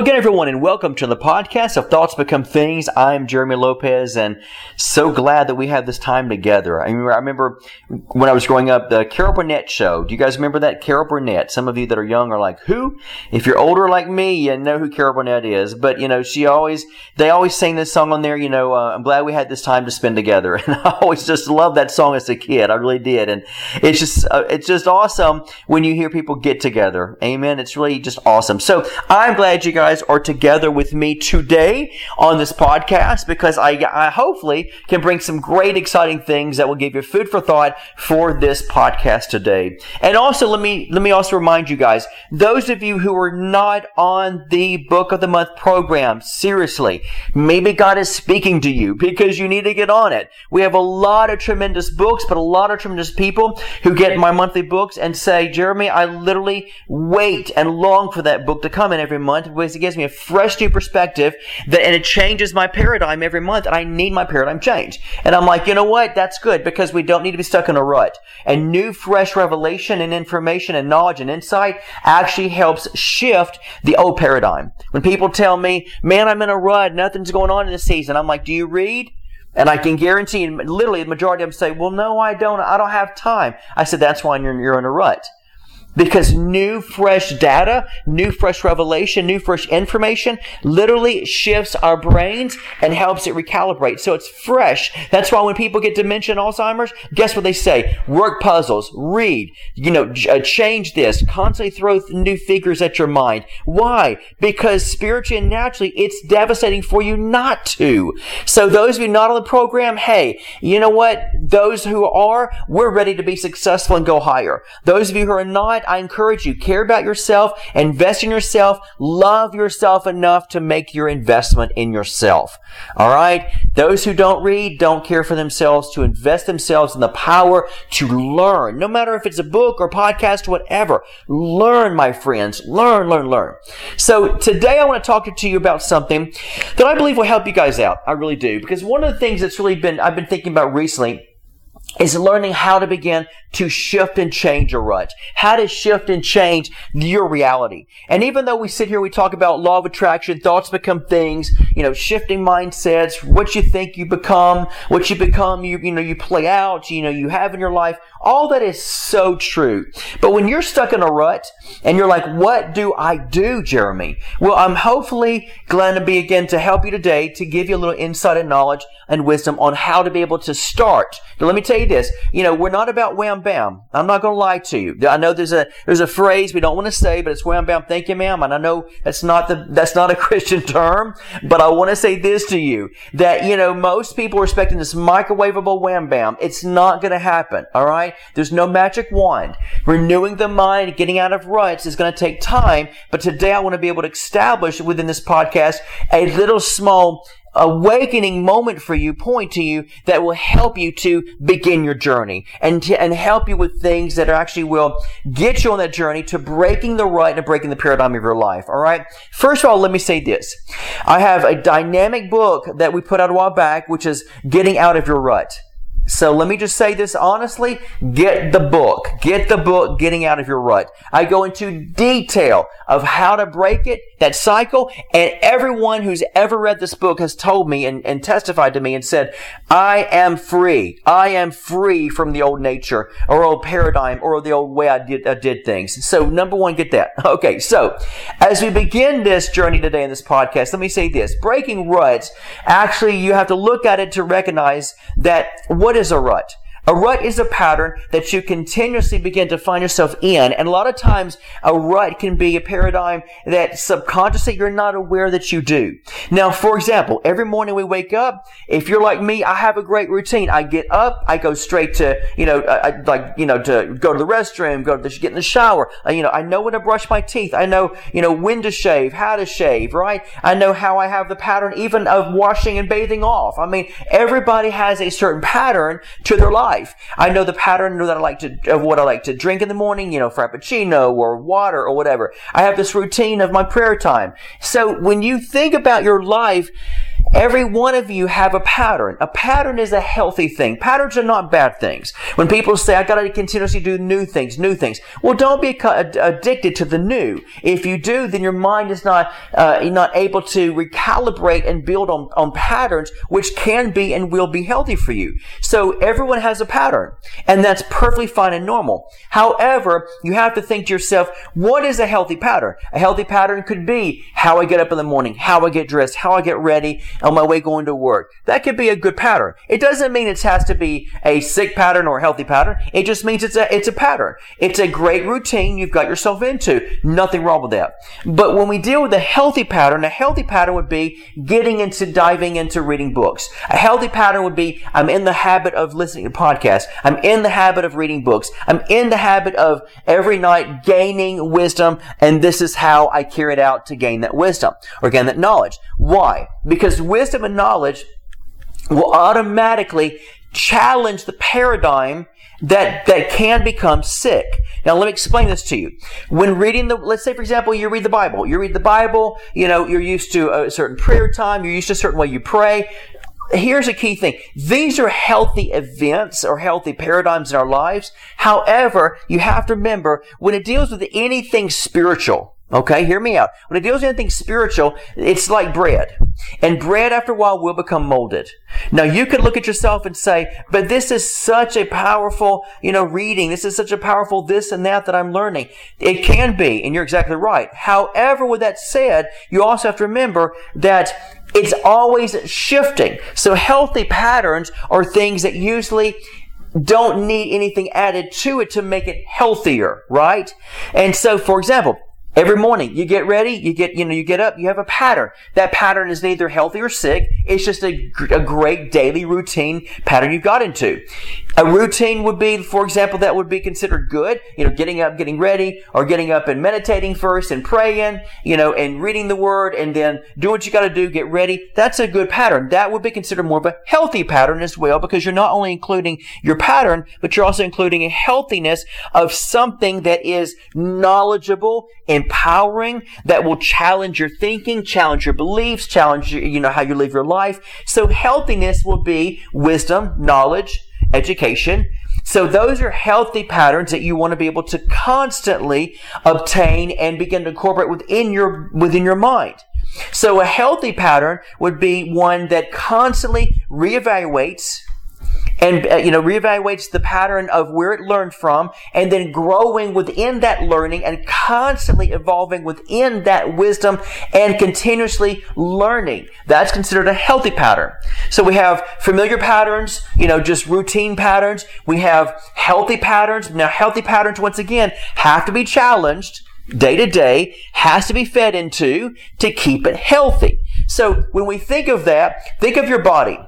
Again, everyone, and welcome to the podcast of Thoughts Become Things. I'm Jeremy Lopez, and so glad that we have this time together. I remember, I remember when I was growing up, the Carol Burnett show. Do you guys remember that? Carol Burnett. Some of you that are young are like, who? If you're older like me, you know who Carol Burnett is. But, you know, she always, they always sing this song on there, you know, uh, I'm glad we had this time to spend together. And I always just loved that song as a kid. I really did. And it's just, uh, it's just awesome when you hear people get together. Amen. It's really just awesome. So I'm glad you you guys are together with me today on this podcast because I, I hopefully can bring some great, exciting things that will give you food for thought for this podcast today. And also, let me let me also remind you guys, those of you who are not on the Book of the Month program, seriously, maybe God is speaking to you because you need to get on it. We have a lot of tremendous books, but a lot of tremendous people who get my monthly books and say, Jeremy, I literally wait and long for that book to come in every month because gives me a fresh new perspective that, and it changes my paradigm every month and I need my paradigm change. And I'm like, you know what? That's good because we don't need to be stuck in a rut. And new fresh revelation and information and knowledge and insight actually helps shift the old paradigm. When people tell me, man, I'm in a rut, nothing's going on in this season, I'm like, do you read? And I can guarantee, literally, the majority of them say, well, no, I don't. I don't have time. I said, that's why you're, you're in a rut. Because new, fresh data, new, fresh revelation, new, fresh information literally shifts our brains and helps it recalibrate. So it's fresh. That's why when people get dementia and Alzheimer's, guess what they say? Work puzzles, read, you know, uh, change this, constantly throw new figures at your mind. Why? Because spiritually and naturally, it's devastating for you not to. So those of you not on the program, hey, you know what? Those who are, we're ready to be successful and go higher. Those of you who are not, I encourage you, care about yourself, invest in yourself, love yourself enough to make your investment in yourself. All right? Those who don't read, don't care for themselves, to invest themselves in the power to learn. No matter if it's a book or podcast, whatever. Learn, my friends. Learn, learn, learn. So today I want to talk to you about something that I believe will help you guys out. I really do. Because one of the things that's really been, I've been thinking about recently is learning how to begin to shift and change a rut. How to shift and change your reality. And even though we sit here, we talk about law of attraction, thoughts become things, you know, shifting mindsets, what you think you become, what you become, you, you know, you play out, you know, you have in your life. All that is so true. But when you're stuck in a rut and you're like, what do I do, Jeremy? Well, I'm hopefully glad to be again to help you today to give you a little insight and knowledge and wisdom on how to be able to start. Now, let me tell you this. You know, we're not about wham bam. I'm not going to lie to you. I know there's a, there's a phrase we don't want to say, but it's wham bam. Thank you, ma'am. And I know that's not the, that's not a Christian term, but I want to say this to you that, you know, most people are expecting this microwavable wham bam. It's not going to happen. All right. There's no magic wand. Renewing the mind, getting out of ruts is going to take time. But today I want to be able to establish within this podcast a little small awakening moment for you, point to you that will help you to begin your journey and to, and help you with things that actually will get you on that journey to breaking the rut and breaking the paradigm of your life. All right. First of all, let me say this. I have a dynamic book that we put out a while back, which is getting out of your rut. So let me just say this honestly. Get the book. Get the book, Getting Out of Your Rut. I go into detail of how to break it, that cycle, and everyone who's ever read this book has told me and, and testified to me and said, I am free. I am free from the old nature or old paradigm or the old way I did, I did things. So number one, get that. Okay. So as we begin this journey today in this podcast, let me say this. Breaking ruts, actually, you have to look at it to recognize that what is a rut? A rut is a pattern that you continuously begin to find yourself in. And a lot of times a rut can be a paradigm that subconsciously you're not aware that you do. Now, for example, every morning we wake up, if you're like me, I have a great routine. I get up, I go straight to, you know, I, like, you know, to go to the restroom, go to the, get in the shower. I, you know, I know when to brush my teeth. I know, you know, when to shave, how to shave, right? I know how I have the pattern even of washing and bathing off. I mean, everybody has a certain pattern to their life. I know the pattern that I like to, of what I like to drink in the morning, you know, frappuccino or water or whatever. I have this routine of my prayer time. So when you think about your life, Every one of you have a pattern. A pattern is a healthy thing. Patterns are not bad things. When people say, I gotta continuously do new things, new things. Well, don't be addicted to the new. If you do, then your mind is not, uh, not able to recalibrate and build on, on patterns, which can be and will be healthy for you. So everyone has a pattern, and that's perfectly fine and normal. However, you have to think to yourself, what is a healthy pattern? A healthy pattern could be how I get up in the morning, how I get dressed, how I get ready, on my way going to work. That could be a good pattern. It doesn't mean it has to be a sick pattern or a healthy pattern. It just means it's a, it's a pattern. It's a great routine you've got yourself into. Nothing wrong with that. But when we deal with a healthy pattern, a healthy pattern would be getting into diving into reading books. A healthy pattern would be I'm in the habit of listening to podcasts. I'm in the habit of reading books. I'm in the habit of every night gaining wisdom and this is how I carry it out to gain that wisdom or gain that knowledge. Why? Because wisdom and knowledge will automatically challenge the paradigm that, that can become sick. Now let me explain this to you. When reading the, let's say for example, you read the Bible. You read the Bible, you know, you're used to a certain prayer time, you're used to a certain way you pray. Here's a key thing. These are healthy events or healthy paradigms in our lives. However, you have to remember when it deals with anything spiritual, Okay, hear me out. When it deals with anything spiritual, it's like bread. And bread after a while will become molded. Now you could look at yourself and say, but this is such a powerful, you know, reading. This is such a powerful this and that that I'm learning. It can be, and you're exactly right. However, with that said, you also have to remember that it's always shifting. So healthy patterns are things that usually don't need anything added to it to make it healthier, right? And so, for example, Every morning you get ready, you get, you know, you get up, you have a pattern. That pattern is neither healthy or sick. It's just a, a great daily routine pattern you've got into. A routine would be, for example, that would be considered good. You know, getting up, getting ready, or getting up and meditating first and praying, you know, and reading the word and then do what you got to do, get ready. That's a good pattern. That would be considered more of a healthy pattern as well because you're not only including your pattern, but you're also including a healthiness of something that is knowledgeable empowering, that will challenge your thinking, challenge your beliefs, challenge, you know, how you live your life. So healthiness will be wisdom, knowledge, education. So those are healthy patterns that you want to be able to constantly obtain and begin to incorporate within your, within your mind. So a healthy pattern would be one that constantly reevaluates, and uh, you know reevaluates the pattern of where it learned from and then growing within that learning and constantly evolving within that wisdom and continuously learning. That's considered a healthy pattern. So we have familiar patterns you know just routine patterns. We have healthy patterns. Now healthy patterns once again have to be challenged day to day has to be fed into to keep it healthy. So when we think of that, think of your body.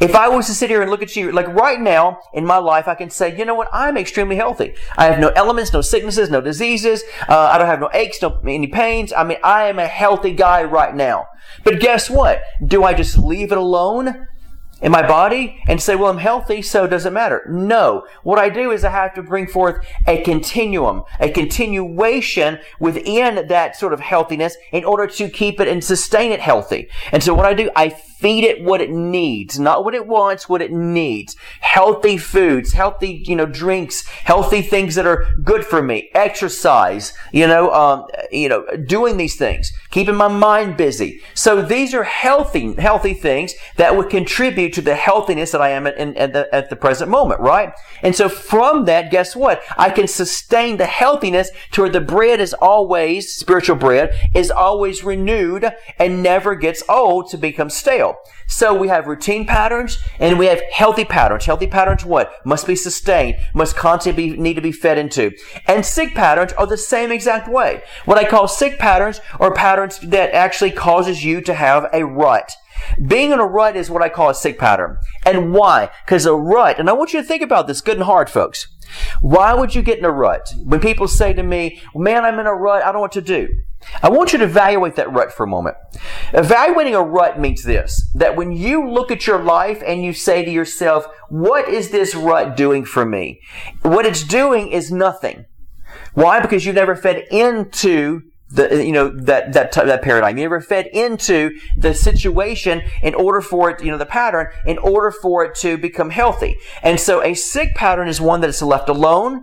If I was to sit here and look at you, like right now in my life, I can say, you know what? I'm extremely healthy. I have no elements, no sicknesses, no diseases. Uh, I don't have no aches, no any pains. I mean, I am a healthy guy right now. But guess what? Do I just leave it alone? In my body and say, well, I'm healthy, so it doesn't matter. No. What I do is I have to bring forth a continuum, a continuation within that sort of healthiness in order to keep it and sustain it healthy. And so what I do, I feed it what it needs, not what it wants, what it needs. Healthy foods, healthy, you know, drinks, healthy things that are good for me, exercise, you know, um, you know, doing these things, keeping my mind busy. So these are healthy, healthy things that would contribute to the healthiness that I am at, in, at, the, at the present moment, right? And so from that, guess what? I can sustain the healthiness to where the bread is always, spiritual bread, is always renewed and never gets old to become stale. So we have routine patterns and we have healthy patterns. Healthy patterns what? Must be sustained, must constantly be, need to be fed into. And sick patterns are the same exact way. What I call sick patterns are patterns that actually causes you to have a rut. Being in a rut is what I call a sick pattern. And why? Because a rut, and I want you to think about this good and hard, folks. Why would you get in a rut? When people say to me, man, I'm in a rut, I don't know what to do. I want you to evaluate that rut for a moment. Evaluating a rut means this, that when you look at your life and you say to yourself, what is this rut doing for me? What it's doing is nothing. Why? Because you've never fed into the, you know, that, that, that paradigm. You never fed into the situation in order for it, you know, the pattern, in order for it to become healthy. And so a sick pattern is one that is left alone,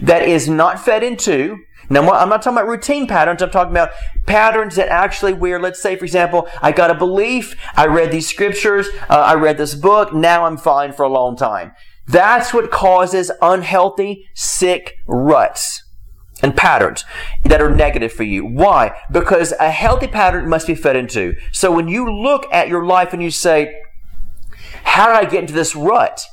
that is not fed into, now, I'm not talking about routine patterns. I'm talking about patterns that actually where, let's say, for example, I got a belief, I read these scriptures, uh, I read this book, now I'm fine for a long time. That's what causes unhealthy, sick ruts and patterns that are negative for you. Why? Because a healthy pattern must be fed into. So when you look at your life and you say, how did I get into this rut?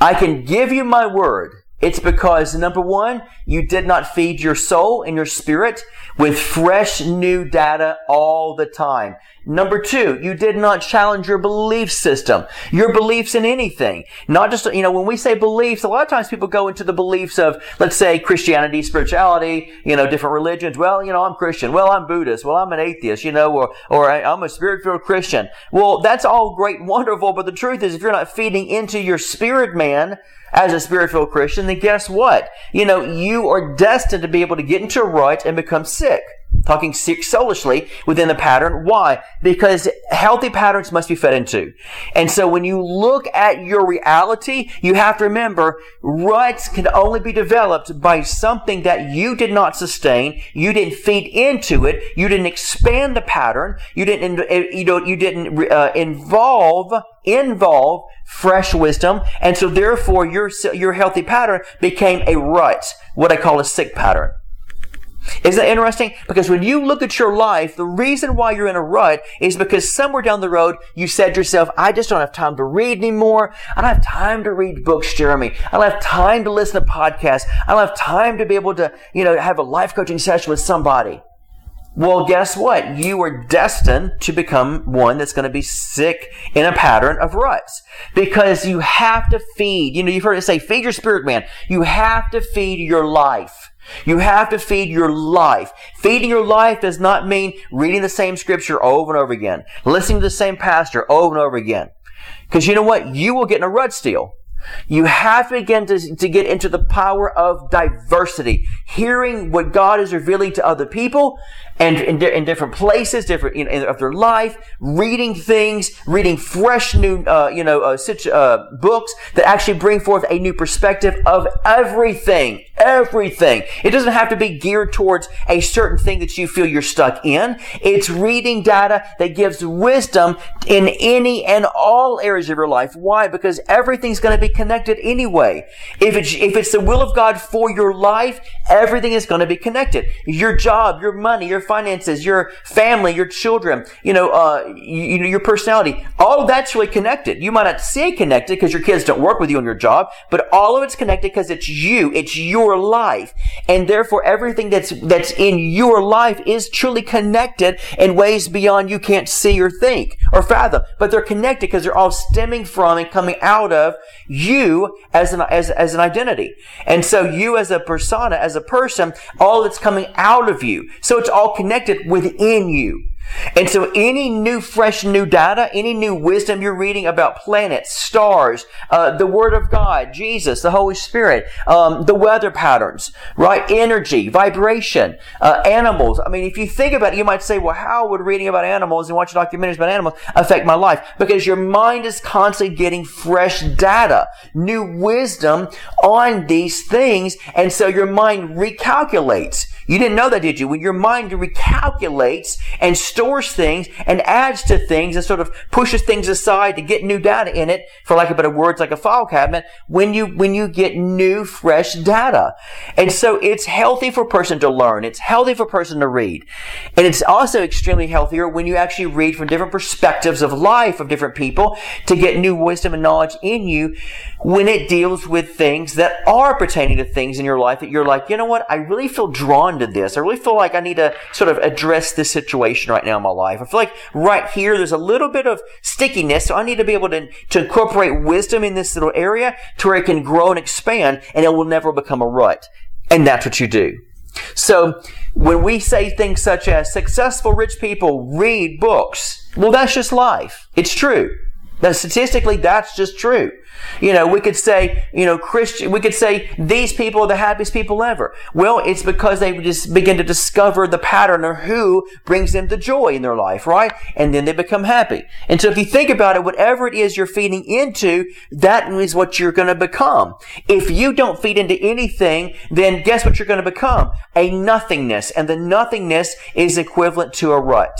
I can give you my word it's because number one, you did not feed your soul and your spirit with fresh new data all the time. Number two, you did not challenge your belief system, your beliefs in anything. Not just, you know, when we say beliefs, a lot of times people go into the beliefs of, let's say, Christianity, spirituality, you know, different religions. Well, you know, I'm Christian. Well, I'm Buddhist. Well, I'm an atheist, you know, or, or I'm a spirit-filled Christian. Well, that's all great and wonderful, but the truth is if you're not feeding into your spirit man, as a spiritual Christian, then guess what? You know, you are destined to be able to get into a rut and become sick talking sick soulishly within the pattern. Why? Because healthy patterns must be fed into. And so when you look at your reality, you have to remember ruts can only be developed by something that you did not sustain. You didn't feed into it. You didn't expand the pattern. You didn't, eh, you know, you didn't uh, involve, involve fresh wisdom. And so therefore your, your healthy pattern became a rut, what I call a sick pattern. Isn't that interesting? Because when you look at your life, the reason why you're in a rut is because somewhere down the road you said to yourself, I just don't have time to read anymore. I don't have time to read books, Jeremy. I don't have time to listen to podcasts. I don't have time to be able to, you know, have a life coaching session with somebody. Well, guess what? You are destined to become one that's going to be sick in a pattern of ruts. Because you have to feed, you know, you've heard it say, feed your spirit man. You have to feed your life. You have to feed your life. Feeding your life does not mean reading the same scripture over and over again, listening to the same pastor over and over again. Because you know what? You will get in a rut still. You have to begin to, to get into the power of diversity, hearing what God is revealing to other people and in, in different places, different in, of their life, reading things, reading fresh new, uh, you know, uh, such, uh, books that actually bring forth a new perspective of everything, everything. It doesn't have to be geared towards a certain thing that you feel you're stuck in. It's reading data that gives wisdom in any and all areas of your life. Why? Because everything's going to be connected anyway. If it's, if it's the will of God for your life, everything is going to be connected. Your job, your money, your finances, your family, your children, you know, uh, you, know, your personality, all that's really connected. You might not see connected because your kids don't work with you on your job, but all of it's connected because it's you. It's your life. And therefore everything that's, that's in your life is truly connected in ways beyond you can't see or think or fathom, but they're connected because they're all stemming from and coming out of you as an, as, as an identity. And so you as a persona, as a person, all that's coming out of you. So it's all connected within you. And so any new, fresh, new data, any new wisdom you're reading about planets, stars, uh, the Word of God, Jesus, the Holy Spirit, um, the weather patterns, right? Energy, vibration, uh, animals. I mean, if you think about it, you might say, well, how would reading about animals and watching documentaries about animals affect my life? Because your mind is constantly getting fresh data, new wisdom on these things. And so your mind recalculates. You didn't know that, did you? When your mind recalculates and stores things and adds to things and sort of pushes things aside to get new data in it, for lack of better words, like a file cabinet, when you, when you get new, fresh data. And so it's healthy for a person to learn. It's healthy for a person to read. And it's also extremely healthier when you actually read from different perspectives of life of different people to get new wisdom and knowledge in you when it deals with things that are pertaining to things in your life that you're like, you know what? I really feel drawn to this. I really feel like I need to sort of address this situation right now in my life. I feel like right here there's a little bit of stickiness, so I need to be able to, to incorporate wisdom in this little area to where it can grow and expand and it will never become a rut. And that's what you do. So when we say things such as successful rich people read books, well, that's just life. It's true. Statistically, that's just true. You know, we could say, you know, Christian, we could say these people are the happiest people ever. Well, it's because they just begin to discover the pattern of who brings them the joy in their life, right? And then they become happy. And so if you think about it, whatever it is you're feeding into, that is what you're going to become. If you don't feed into anything, then guess what you're going to become? A nothingness. And the nothingness is equivalent to a rut.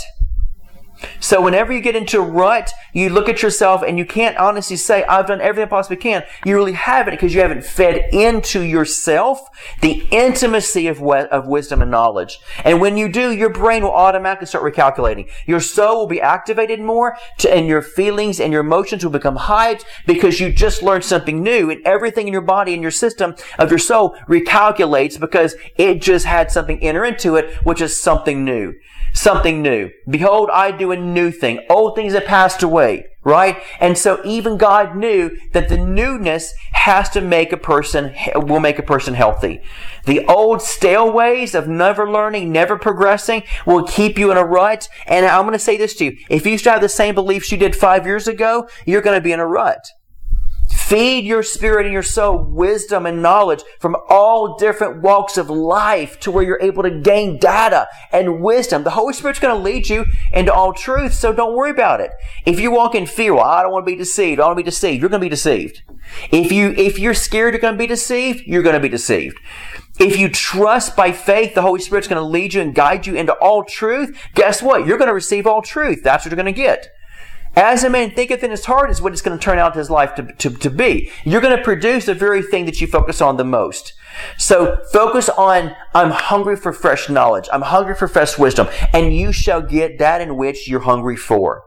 So whenever you get into a rut, you look at yourself and you can't honestly say, I've done everything I possibly can. You really haven't because you haven't fed into yourself the intimacy of, we- of wisdom and knowledge. And when you do, your brain will automatically start recalculating. Your soul will be activated more to, and your feelings and your emotions will become hyped because you just learned something new and everything in your body and your system of your soul recalculates because it just had something enter into it, which is something new something new. Behold, I do a new thing. Old things have passed away, right? And so even God knew that the newness has to make a person, will make a person healthy. The old stale ways of never learning, never progressing will keep you in a rut. And I'm going to say this to you. If you still have the same beliefs you did five years ago, you're going to be in a rut. Feed your spirit and your soul wisdom and knowledge from all different walks of life to where you're able to gain data and wisdom. The Holy Spirit's going to lead you into all truth, so don't worry about it. If you walk in fear, well, I don't want to be deceived, I don't want to be deceived, you're going to be deceived. If you, if you're scared you're going to be deceived, you're going to be deceived. If you trust by faith, the Holy Spirit's going to lead you and guide you into all truth. Guess what? You're going to receive all truth. That's what you're going to get. As a man thinketh in his heart is what it's going to turn out his life to, to, to be. You're going to produce the very thing that you focus on the most. So focus on, I'm hungry for fresh knowledge. I'm hungry for fresh wisdom. And you shall get that in which you're hungry for.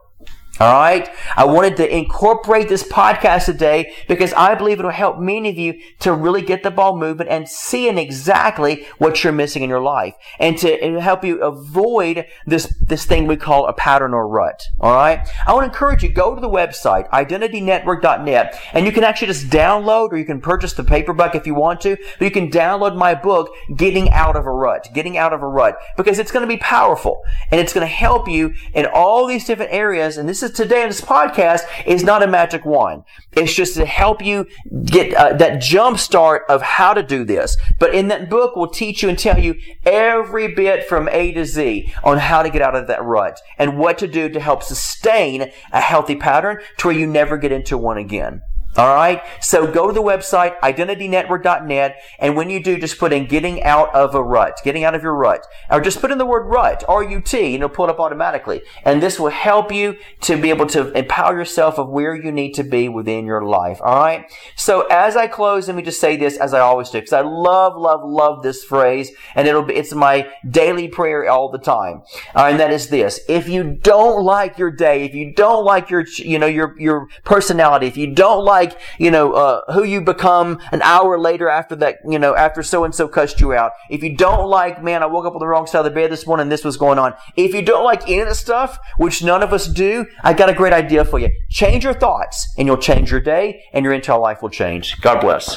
All right. I wanted to incorporate this podcast today because I believe it'll help many of you to really get the ball moving and seeing exactly what you're missing in your life and to help you avoid this, this thing we call a pattern or rut. All right. I want to encourage you, go to the website, identitynetwork.net, and you can actually just download or you can purchase the paperback if you want to, but you can download my book, Getting Out of a Rut, Getting Out of a Rut, because it's going to be powerful and it's going to help you in all these different areas. And this is today in this podcast is not a magic wand. It's just to help you get uh, that jump start of how to do this. But in that book, we'll teach you and tell you every bit from A to Z on how to get out of that rut and what to do to help sustain a healthy pattern to where you never get into one again. All right. So go to the website, identitynetwork.net. And when you do, just put in getting out of a rut, getting out of your rut, or just put in the word rut, R-U-T, and it'll pull up automatically. And this will help you to be able to empower yourself of where you need to be within your life. All right. So as I close, let me just say this as I always do, because I love, love, love this phrase. And it'll be, it's my daily prayer all the time. And that is this. If you don't like your day, if you don't like your, you know, your, your personality, if you don't like like, you know, uh, who you become an hour later after that, you know, after so and so cussed you out. If you don't like, man, I woke up on the wrong side of the bed this morning this was going on. If you don't like any of the stuff, which none of us do, I got a great idea for you. Change your thoughts and you'll change your day and your entire life will change. God bless.